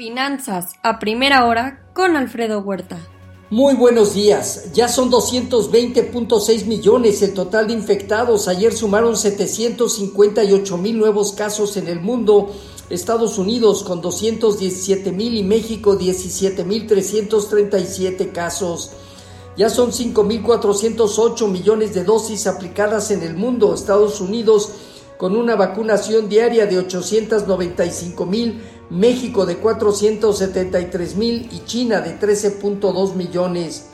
Finanzas a primera hora con Alfredo Huerta. Muy buenos días. Ya son 220.6 millones el total de infectados. Ayer sumaron 758 mil nuevos casos en el mundo. Estados Unidos con 217 mil y México 17 mil 337 casos. Ya son 5.408 millones de dosis aplicadas en el mundo. Estados Unidos con una vacunación diaria de 895 mil, México de 473 mil y China de 13.2 millones.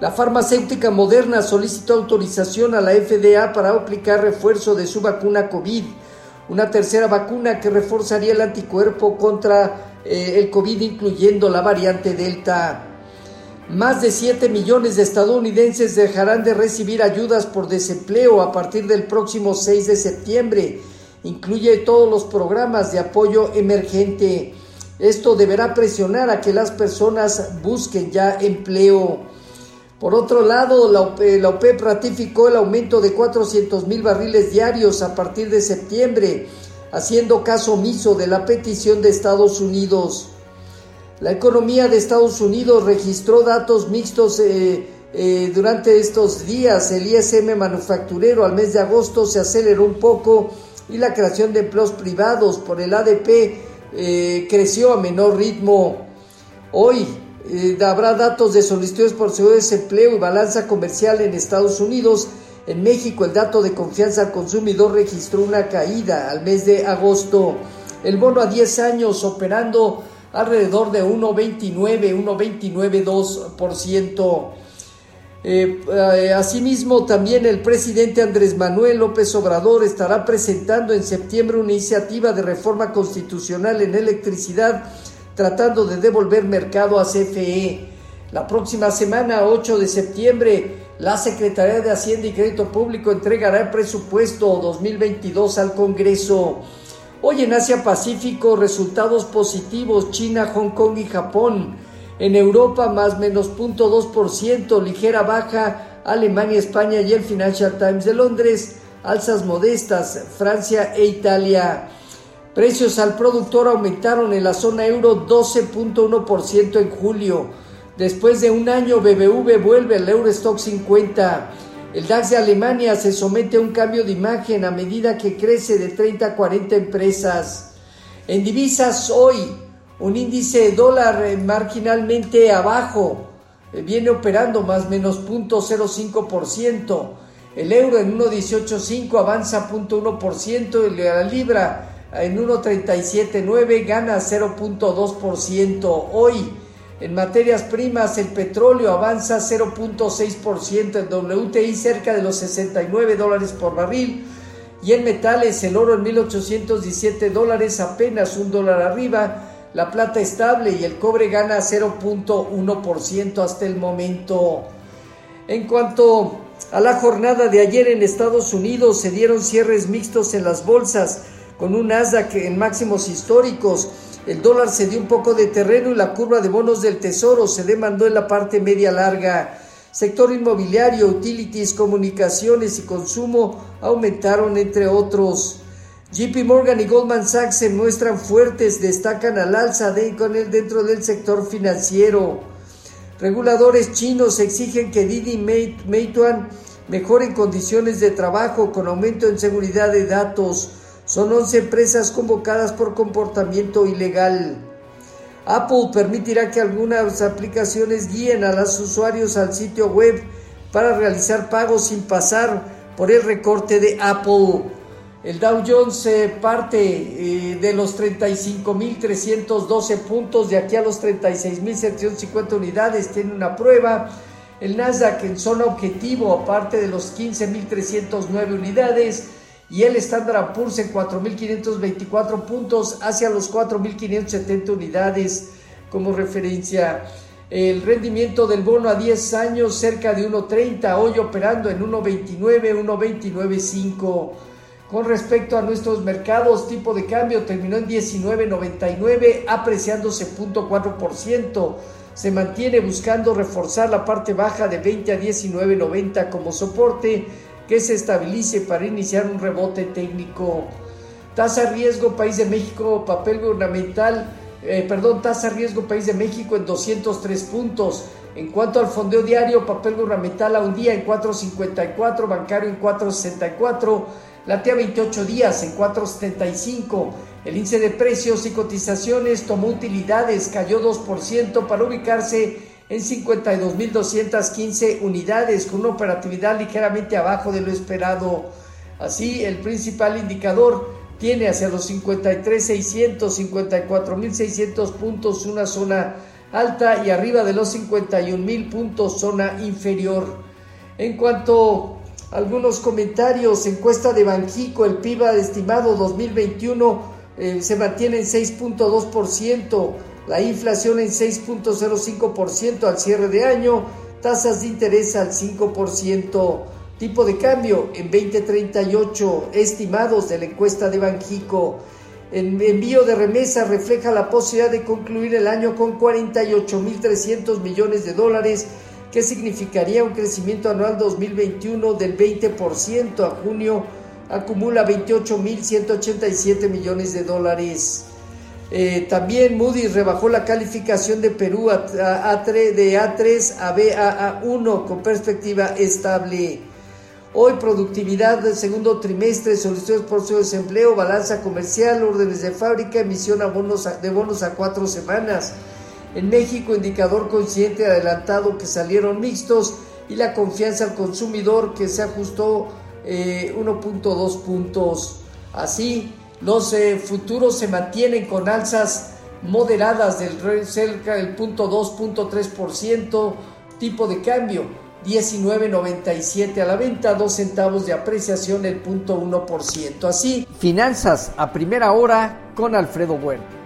La farmacéutica moderna solicitó autorización a la FDA para aplicar refuerzo de su vacuna COVID, una tercera vacuna que reforzaría el anticuerpo contra eh, el COVID incluyendo la variante Delta. Más de 7 millones de estadounidenses dejarán de recibir ayudas por desempleo a partir del próximo 6 de septiembre. Incluye todos los programas de apoyo emergente. Esto deberá presionar a que las personas busquen ya empleo. Por otro lado, la OPEP, ratificó el aumento de 400 mil barriles diarios a partir de septiembre, haciendo caso omiso de la petición de Estados Unidos. La economía de Estados Unidos registró datos mixtos eh, eh, durante estos días. El ISM manufacturero al mes de agosto se aceleró un poco y la creación de empleos privados por el ADP eh, creció a menor ritmo. Hoy habrá datos de solicitudes por seguridad de desempleo y balanza comercial en Estados Unidos. En México el dato de confianza al consumidor registró una caída al mes de agosto. El bono a 10 años operando alrededor de 1,29, 1,29,2%. Eh, eh, asimismo, también el presidente Andrés Manuel López Obrador estará presentando en septiembre una iniciativa de reforma constitucional en electricidad, tratando de devolver mercado a CFE. La próxima semana, 8 de septiembre, la Secretaría de Hacienda y Crédito Público entregará el presupuesto 2022 al Congreso. Hoy en Asia Pacífico resultados positivos China, Hong Kong y Japón. En Europa más menos 0.2%, ligera baja Alemania, España y el Financial Times de Londres. Alzas modestas Francia e Italia. Precios al productor aumentaron en la zona euro 12.1% en julio. Después de un año BBV vuelve al Eurostock 50. El DAX de Alemania se somete a un cambio de imagen a medida que crece de 30 a 40 empresas. En divisas hoy, un índice de dólar eh, marginalmente abajo, eh, viene operando más menos 0.05%. El euro en 1.185 avanza 0.1% y la libra en 1.379 gana 0.2%. Hoy, en materias primas, el petróleo avanza 0.6%, el WTI cerca de los 69 dólares por barril y en metales el oro en 1817 dólares, apenas un dólar arriba, la plata estable y el cobre gana 0.1% hasta el momento. En cuanto a la jornada de ayer en Estados Unidos, se dieron cierres mixtos en las bolsas, con un Nasdaq en máximos históricos, el dólar se dio un poco de terreno y la curva de bonos del tesoro se demandó en la parte media larga. Sector inmobiliario, utilities, comunicaciones y consumo aumentaron entre otros. JP Morgan y Goldman Sachs se muestran fuertes, destacan al alza de, con el dentro del sector financiero. Reguladores chinos exigen que Didi y Meituan mejoren condiciones de trabajo con aumento en seguridad de datos. Son 11 empresas convocadas por comportamiento ilegal. Apple permitirá que algunas aplicaciones guíen a los usuarios al sitio web para realizar pagos sin pasar por el recorte de Apple. El Dow Jones parte eh, de los 35.312 puntos de aquí a los 36.750 unidades, tiene una prueba. El Nasdaq en zona objetivo, aparte de los 15.309 unidades y el Standard Poor's en 4.524 puntos hacia los 4.570 unidades como referencia. El rendimiento del bono a 10 años cerca de 1.30, hoy operando en 1.29, 1.29.5. Con respecto a nuestros mercados, tipo de cambio terminó en 19.99, apreciándose 0.4%. Se mantiene buscando reforzar la parte baja de 20 a 19.90 como soporte que se estabilice para iniciar un rebote técnico. Tasa riesgo, país de México, papel gubernamental eh, perdón, tasa riesgo país de México en 203 puntos. En cuanto al fondeo diario, papel gubernamental a un día en 4.54, bancario en 4.64, latea 28 días en 4.75. El índice de precios y cotizaciones tomó utilidades, cayó 2% para ubicarse en 52.215 unidades, con una operatividad ligeramente abajo de lo esperado. Así, el principal indicador tiene hacia los 53.600, 54.600 puntos una zona alta y arriba de los 51.000 puntos zona inferior. En cuanto algunos comentarios, encuesta de Banjico, el PIB estimado 2021 eh, se mantiene en 6.2%, la inflación en 6.05% al cierre de año, tasas de interés al 5%. Tipo de cambio en 2038, estimados de la encuesta de Banjico. El envío de remesa refleja la posibilidad de concluir el año con 48.300 millones de dólares, que significaría un crecimiento anual 2021 del 20%. A junio acumula 28.187 millones de dólares. Eh, también Moody's rebajó la calificación de Perú a, de A3 a BAA1 con perspectiva estable. Hoy productividad del segundo trimestre, solicitudes por su desempleo, balanza comercial, órdenes de fábrica, emisión de bonos a cuatro semanas. En México, indicador coincidente adelantado que salieron mixtos y la confianza al consumidor que se ajustó 1.2 eh, puntos. Así, los eh, futuros se mantienen con alzas moderadas del cerca del 0.2, tipo de cambio 19.97 a la venta, 2 centavos de apreciación, el punto 1%. Así, finanzas a primera hora con Alfredo Bueno.